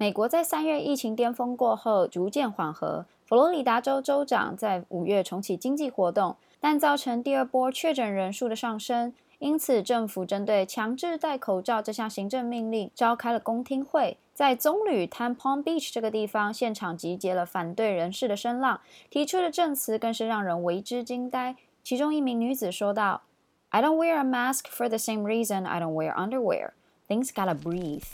美国在三月疫情巅峰过后逐渐缓和，佛罗里达州州长在五月重启经济活动，但造成第二波确诊人数的上升，因此政府针对强制戴口罩这项行政命令召开了公听会。在棕榈滩 Palm Beach 这个地方，现场集结了反对人士的声浪，提出的证词更是让人为之惊呆。其中一名女子说道：“I don't wear a mask for the same reason I don't wear underwear. Things gotta breathe.”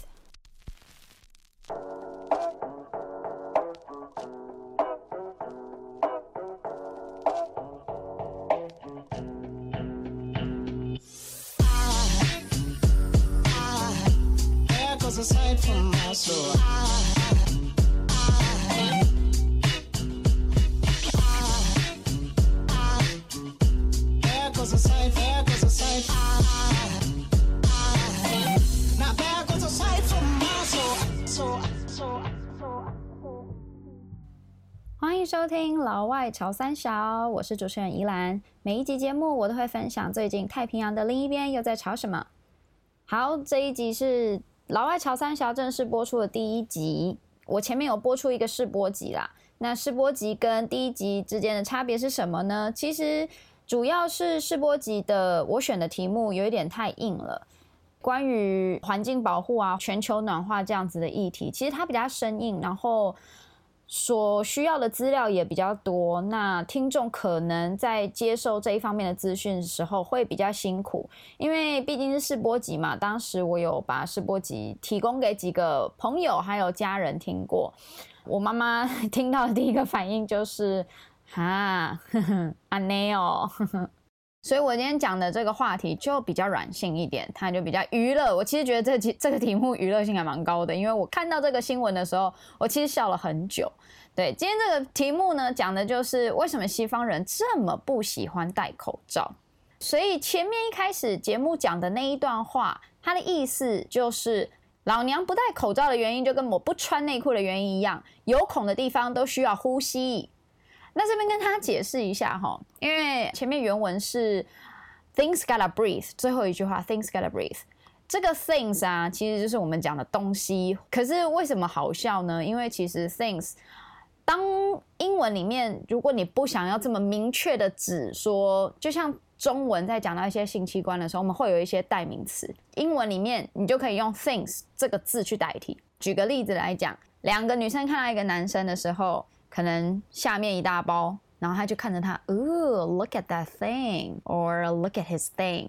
欢迎收听老外潮三小，我是主持人宜兰。每一集节目我都会分享最近太平洋的另一边又在吵什么。好，这一集是老外潮三侠正式播出的第一集。我前面有播出一个试播集啦，那试播集跟第一集之间的差别是什么呢？其实主要是试播集的我选的题目有一点太硬了，关于环境保护啊、全球暖化这样子的议题，其实它比较生硬，然后。所需要的资料也比较多，那听众可能在接受这一方面的资讯的时候会比较辛苦，因为毕竟是试播集嘛。当时我有把试播集提供给几个朋友还有家人听过，我妈妈 听到第一个反应就是：哈，阿内哦。呵呵所以我今天讲的这个话题就比较软性一点，它就比较娱乐。我其实觉得这题这个题目娱乐性还蛮高的，因为我看到这个新闻的时候，我其实笑了很久。对，今天这个题目呢，讲的就是为什么西方人这么不喜欢戴口罩。所以前面一开始节目讲的那一段话，它的意思就是老娘不戴口罩的原因，就跟我不穿内裤的原因一样，有孔的地方都需要呼吸。那这边跟他解释一下哈，因为前面原文是 things gotta breathe，最后一句话 things gotta breathe，这个 things 啊，其实就是我们讲的东西。可是为什么好笑呢？因为其实 things 当英文里面，如果你不想要这么明确的指说，就像中文在讲到一些性器官的时候，我们会有一些代名词，英文里面你就可以用 things 这个字去代替。举个例子来讲，两个女生看到一个男生的时候。可能下面一大包，然后他就看着他哦 look at that thing，or look at his thing。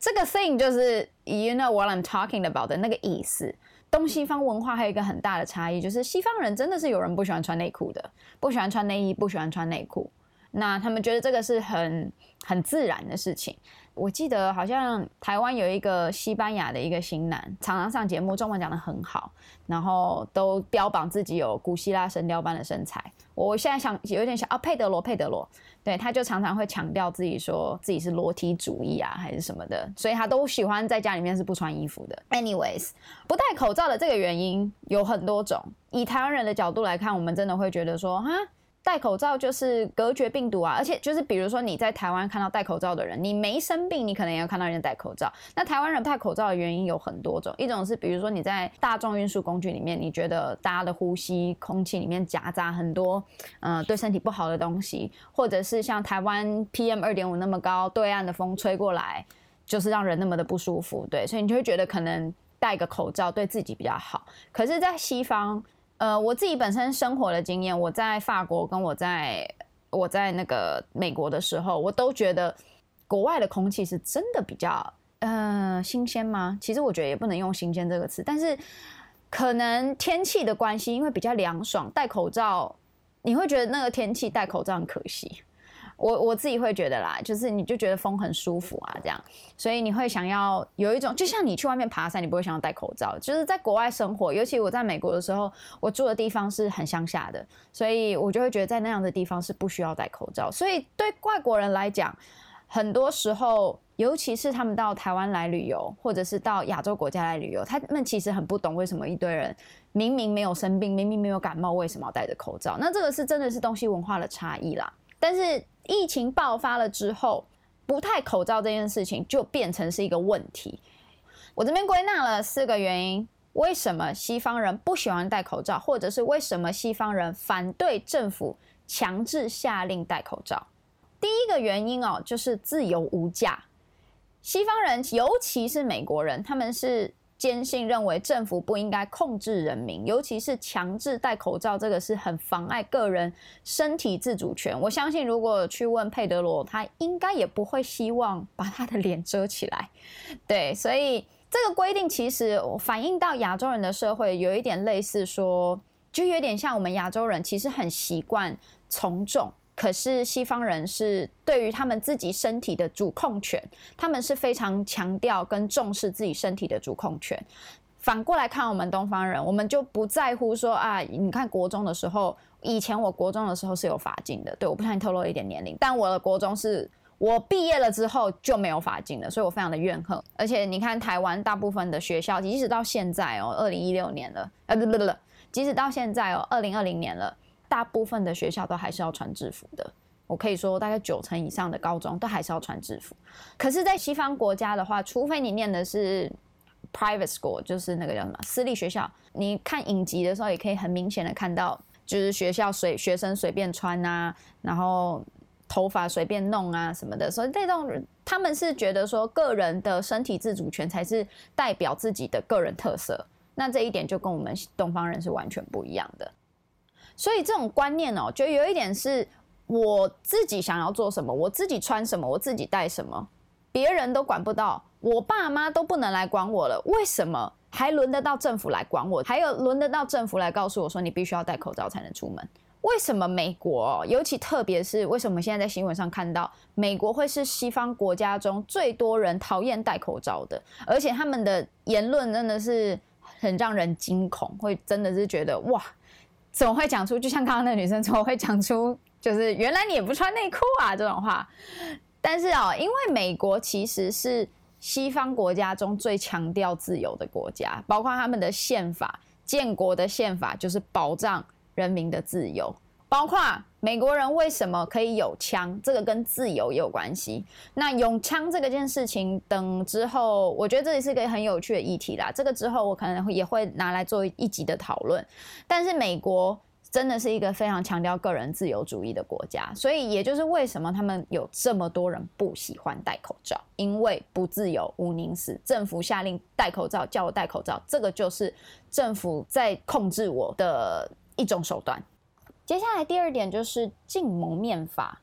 这个 thing 就是 you know what I'm talking about 的那个意思。东西方文化还有一个很大的差异，就是西方人真的是有人不喜欢穿内裤的，不喜欢穿内衣，不喜欢穿内裤。那他们觉得这个是很很自然的事情。我记得好像台湾有一个西班牙的一个型男，常常上节目，中文讲得很好，然后都标榜自己有古希腊神雕般的身材。我现在想有点想啊，佩德罗，佩德罗，对，他就常常会强调自己说自己是裸体主义啊，还是什么的，所以他都喜欢在家里面是不穿衣服的。Anyways，不戴口罩的这个原因有很多种，以台湾人的角度来看，我们真的会觉得说，哈。戴口罩就是隔绝病毒啊，而且就是比如说你在台湾看到戴口罩的人，你没生病，你可能也要看到人家戴口罩。那台湾人戴口罩的原因有很多种，一种是比如说你在大众运输工具里面，你觉得大家的呼吸空气里面夹杂很多呃对身体不好的东西，或者是像台湾 PM 二点五那么高，对岸的风吹过来就是让人那么的不舒服，对，所以你就会觉得可能戴个口罩对自己比较好。可是，在西方。呃，我自己本身生活的经验，我在法国跟我在我在那个美国的时候，我都觉得国外的空气是真的比较呃新鲜吗？其实我觉得也不能用新鲜这个词，但是可能天气的关系，因为比较凉爽，戴口罩你会觉得那个天气戴口罩很可惜。我我自己会觉得啦，就是你就觉得风很舒服啊，这样，所以你会想要有一种，就像你去外面爬山，你不会想要戴口罩。就是在国外生活，尤其我在美国的时候，我住的地方是很乡下的，所以我就会觉得在那样的地方是不需要戴口罩。所以对外国人来讲，很多时候，尤其是他们到台湾来旅游，或者是到亚洲国家来旅游，他们其实很不懂为什么一堆人明明没有生病，明明没有感冒，为什么要戴着口罩？那这个是真的是东西文化的差异啦。但是疫情爆发了之后，不戴口罩这件事情就变成是一个问题。我这边归纳了四个原因。为什么西方人不喜欢戴口罩，或者是为什么西方人反对政府强制下令戴口罩？第一个原因哦，就是自由无价。西方人，尤其是美国人，他们是坚信认为政府不应该控制人民，尤其是强制戴口罩，这个是很妨碍个人身体自主权。我相信，如果去问佩德罗，他应该也不会希望把他的脸遮起来。对，所以。这个规定其实反映到亚洲人的社会，有一点类似说，就有点像我们亚洲人其实很习惯从众，可是西方人是对于他们自己身体的主控权，他们是非常强调跟重视自己身体的主控权。反过来看我们东方人，我们就不在乎说啊，你看国中的时候，以前我国中的时候是有罚金的，对，我不想透露一点年龄，但我的国中是。我毕业了之后就没有发禁了，所以我非常的怨恨。而且你看，台湾大部分的学校，即使到现在哦，二零一六年了，呃，不不不，即使到现在哦，二零二零年了，大部分的学校都还是要穿制服的。我可以说，大概九成以上的高中都还是要穿制服。可是，在西方国家的话，除非你念的是 private school，就是那个叫什么私立学校，你看影集的时候也可以很明显的看到，就是学校随学生随便穿啊，然后。头发随便弄啊什么的，所以这种他们是觉得说个人的身体自主权才是代表自己的个人特色，那这一点就跟我们东方人是完全不一样的。所以这种观念哦，就有一点是我自己想要做什么，我自己穿什么，我自己带什么，别人都管不到，我爸妈都不能来管我了，为什么还轮得到政府来管我？还有轮得到政府来告诉我说你必须要戴口罩才能出门？为什么美国，尤其特别是为什么现在在新闻上看到美国会是西方国家中最多人讨厌戴口罩的，而且他们的言论真的是很让人惊恐，会真的是觉得哇，怎么会讲出就像刚刚那女生怎么会讲出就是原来你也不穿内裤啊这种话？但是哦，因为美国其实是西方国家中最强调自由的国家，包括他们的宪法，建国的宪法就是保障。人民的自由，包括美国人为什么可以有枪，这个跟自由也有关系。那有枪这个件事情，等之后，我觉得这也是一个很有趣的议题啦。这个之后我可能也会拿来做一集的讨论。但是美国真的是一个非常强调个人自由主义的国家，所以也就是为什么他们有这么多人不喜欢戴口罩，因为不自由毋宁死。政府下令戴口罩，叫我戴口罩，这个就是政府在控制我的。一种手段。接下来第二点就是禁蒙面法。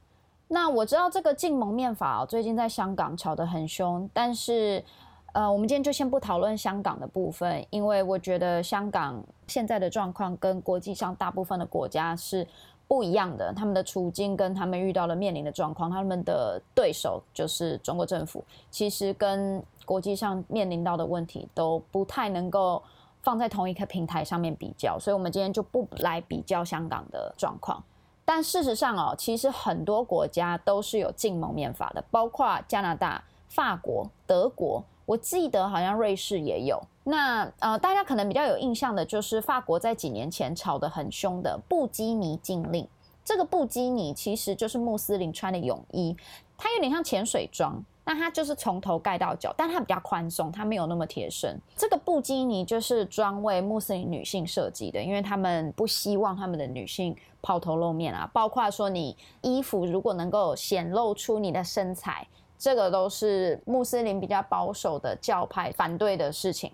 那我知道这个禁蒙面法最近在香港吵得很凶，但是呃，我们今天就先不讨论香港的部分，因为我觉得香港现在的状况跟国际上大部分的国家是不一样的，他们的处境跟他们遇到了面临的状况，他们的对手就是中国政府，其实跟国际上面临到的问题都不太能够。放在同一个平台上面比较，所以我们今天就不来比较香港的状况。但事实上哦，其实很多国家都是有禁蒙面法的，包括加拿大、法国、德国，我记得好像瑞士也有。那呃，大家可能比较有印象的就是法国在几年前吵得很凶的布基尼禁令。这个布基尼其实就是穆斯林穿的泳衣，它有点像潜水装。那它就是从头盖到脚，但它比较宽松，它没有那么贴身。这个布基尼就是专为穆斯林女性设计的，因为他们不希望他们的女性抛头露面啊，包括说你衣服如果能够显露出你的身材，这个都是穆斯林比较保守的教派反对的事情。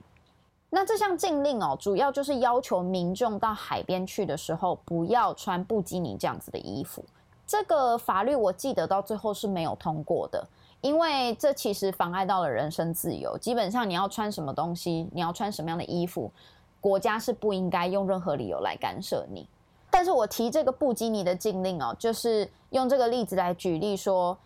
那这项禁令哦，主要就是要求民众到海边去的时候不要穿布基尼这样子的衣服。这个法律我记得到最后是没有通过的。因为这其实妨碍到了人身自由。基本上，你要穿什么东西，你要穿什么样的衣服，国家是不应该用任何理由来干涉你。但是我提这个布基尼的禁令哦，就是用这个例子来举例说，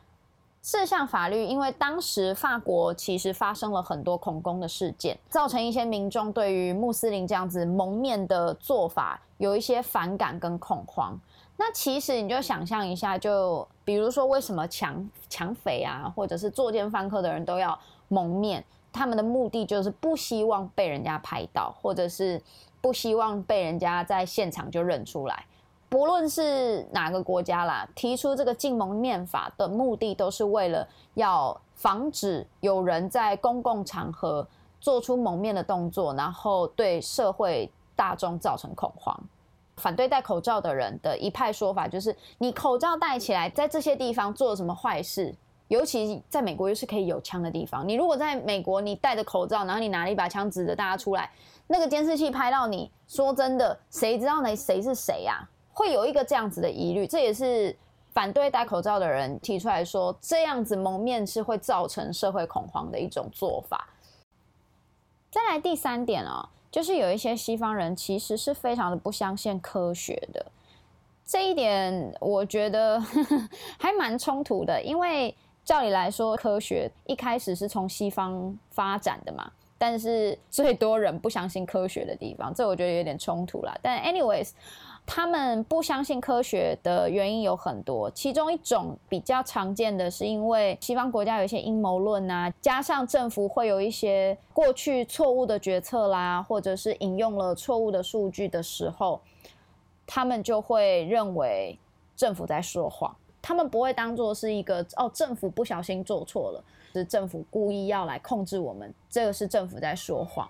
这项法律，因为当时法国其实发生了很多恐攻的事件，造成一些民众对于穆斯林这样子蒙面的做法有一些反感跟恐慌。那其实你就想象一下，就比如说为什么抢抢匪啊，或者是作奸犯科的人都要蒙面？他们的目的就是不希望被人家拍到，或者是不希望被人家在现场就认出来。不论是哪个国家啦，提出这个禁蒙面法的目的，都是为了要防止有人在公共场合做出蒙面的动作，然后对社会大众造成恐慌。反对戴口罩的人的一派说法就是：你口罩戴起来，在这些地方做了什么坏事？尤其在美国又是可以有枪的地方。你如果在美国，你戴着口罩，然后你拿了一把枪指着大家出来，那个监视器拍到你，说真的，谁知道那谁是谁呀？会有一个这样子的疑虑。这也是反对戴口罩的人提出来说，这样子蒙面是会造成社会恐慌的一种做法。再来第三点哦。就是有一些西方人其实是非常的不相信科学的，这一点我觉得 还蛮冲突的。因为照理来说，科学一开始是从西方发展的嘛，但是最多人不相信科学的地方，这我觉得有点冲突啦。但 anyways。他们不相信科学的原因有很多，其中一种比较常见的是因为西方国家有一些阴谋论啊，加上政府会有一些过去错误的决策啦，或者是引用了错误的数据的时候，他们就会认为政府在说谎，他们不会当做是一个哦，政府不小心做错了，是政府故意要来控制我们，这个是政府在说谎。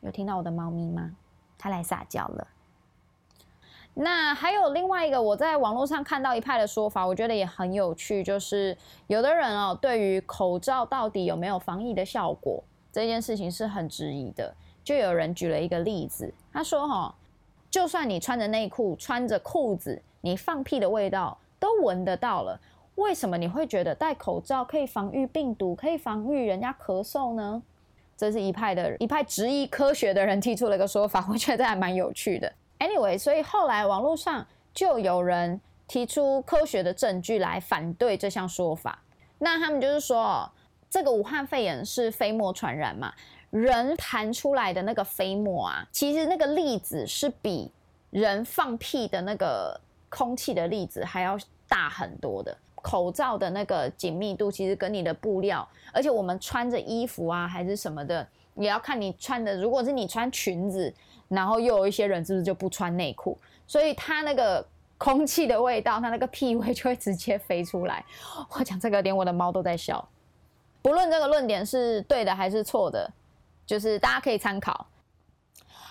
有听到我的猫咪吗？它来撒娇了。那还有另外一个，我在网络上看到一派的说法，我觉得也很有趣，就是有的人哦，对于口罩到底有没有防疫的效果这件事情是很质疑的。就有人举了一个例子，他说：“哈，就算你穿着内裤、穿着裤子，你放屁的味道都闻得到了，为什么你会觉得戴口罩可以防御病毒，可以防御人家咳嗽呢？”这是一派的一派质疑科学的人提出了一个说法，我觉得还蛮有趣的。Anyway，所以后来网络上就有人提出科学的证据来反对这项说法。那他们就是说，这个武汉肺炎是飞沫传染嘛，人弹出来的那个飞沫啊，其实那个粒子是比人放屁的那个空气的粒子还要大很多的。口罩的那个紧密度其实跟你的布料，而且我们穿着衣服啊还是什么的，也要看你穿的。如果是你穿裙子。然后又有一些人是不是就不穿内裤，所以他那个空气的味道，他那个屁味就会直接飞出来。我讲这个，连我的猫都在笑。不论这个论点是对的还是错的，就是大家可以参考。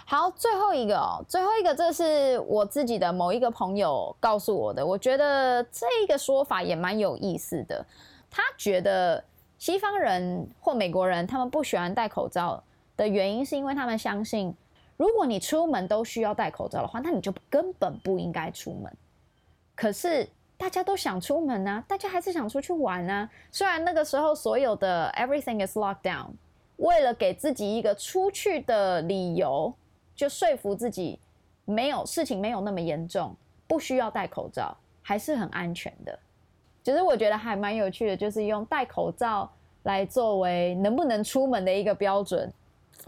好，最后一个哦，最后一个，这是我自己的某一个朋友告诉我的，我觉得这个说法也蛮有意思的。他觉得西方人或美国人他们不喜欢戴口罩的原因，是因为他们相信。如果你出门都需要戴口罩的话，那你就根本不应该出门。可是大家都想出门啊，大家还是想出去玩啊。虽然那个时候所有的 everything is locked down，为了给自己一个出去的理由，就说服自己没有事情没有那么严重，不需要戴口罩，还是很安全的。其实我觉得还蛮有趣的，就是用戴口罩来作为能不能出门的一个标准。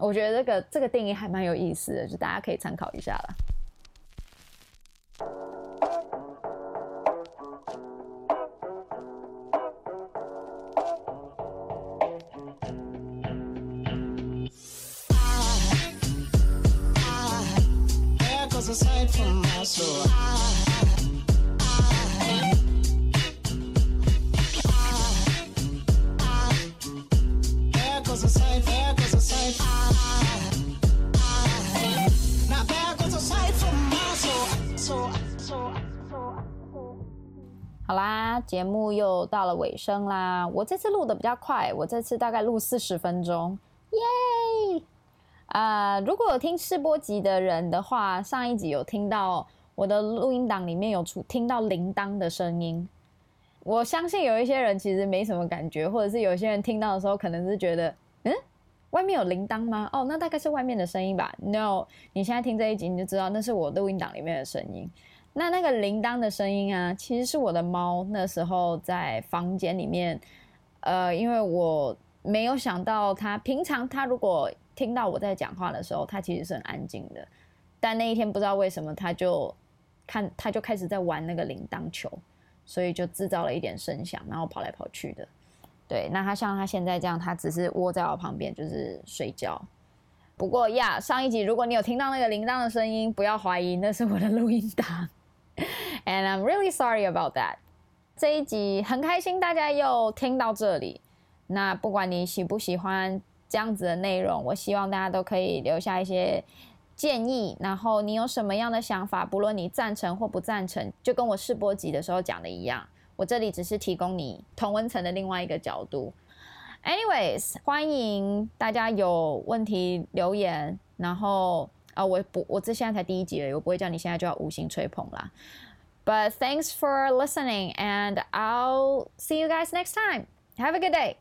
我觉得这个这个定义还蛮有意思的，就大家可以参考一下啦。节目又到了尾声啦。我这次录的比较快，我这次大概录四十分钟，耶！啊，如果有听试播集的人的话，上一集有听到我的录音档里面有出听到铃铛的声音。我相信有一些人其实没什么感觉，或者是有些人听到的时候可能是觉得，嗯，外面有铃铛吗？哦，那大概是外面的声音吧。No，你现在听这一集你就知道那是我录音档里面的声音。那那个铃铛的声音啊，其实是我的猫那时候在房间里面，呃，因为我没有想到它平常它如果听到我在讲话的时候，它其实是很安静的，但那一天不知道为什么，它就看它就开始在玩那个铃铛球，所以就制造了一点声响，然后跑来跑去的。对，那它像它现在这样，它只是窝在我旁边就是睡觉。不过呀，上一集如果你有听到那个铃铛的声音，不要怀疑，那是我的录音档。And I'm really sorry about that。这一集很开心，大家又听到这里。那不管你喜不喜欢这样子的内容，我希望大家都可以留下一些建议，然后你有什么样的想法，不论你赞成或不赞成，就跟我试播集的时候讲的一样，我这里只是提供你同温层的另外一个角度。Anyways，欢迎大家有问题留言，然后啊，我不，我这现在才第一集而已，我不会叫你现在就要五星吹捧啦。But thanks for listening, and I'll see you guys next time. Have a good day.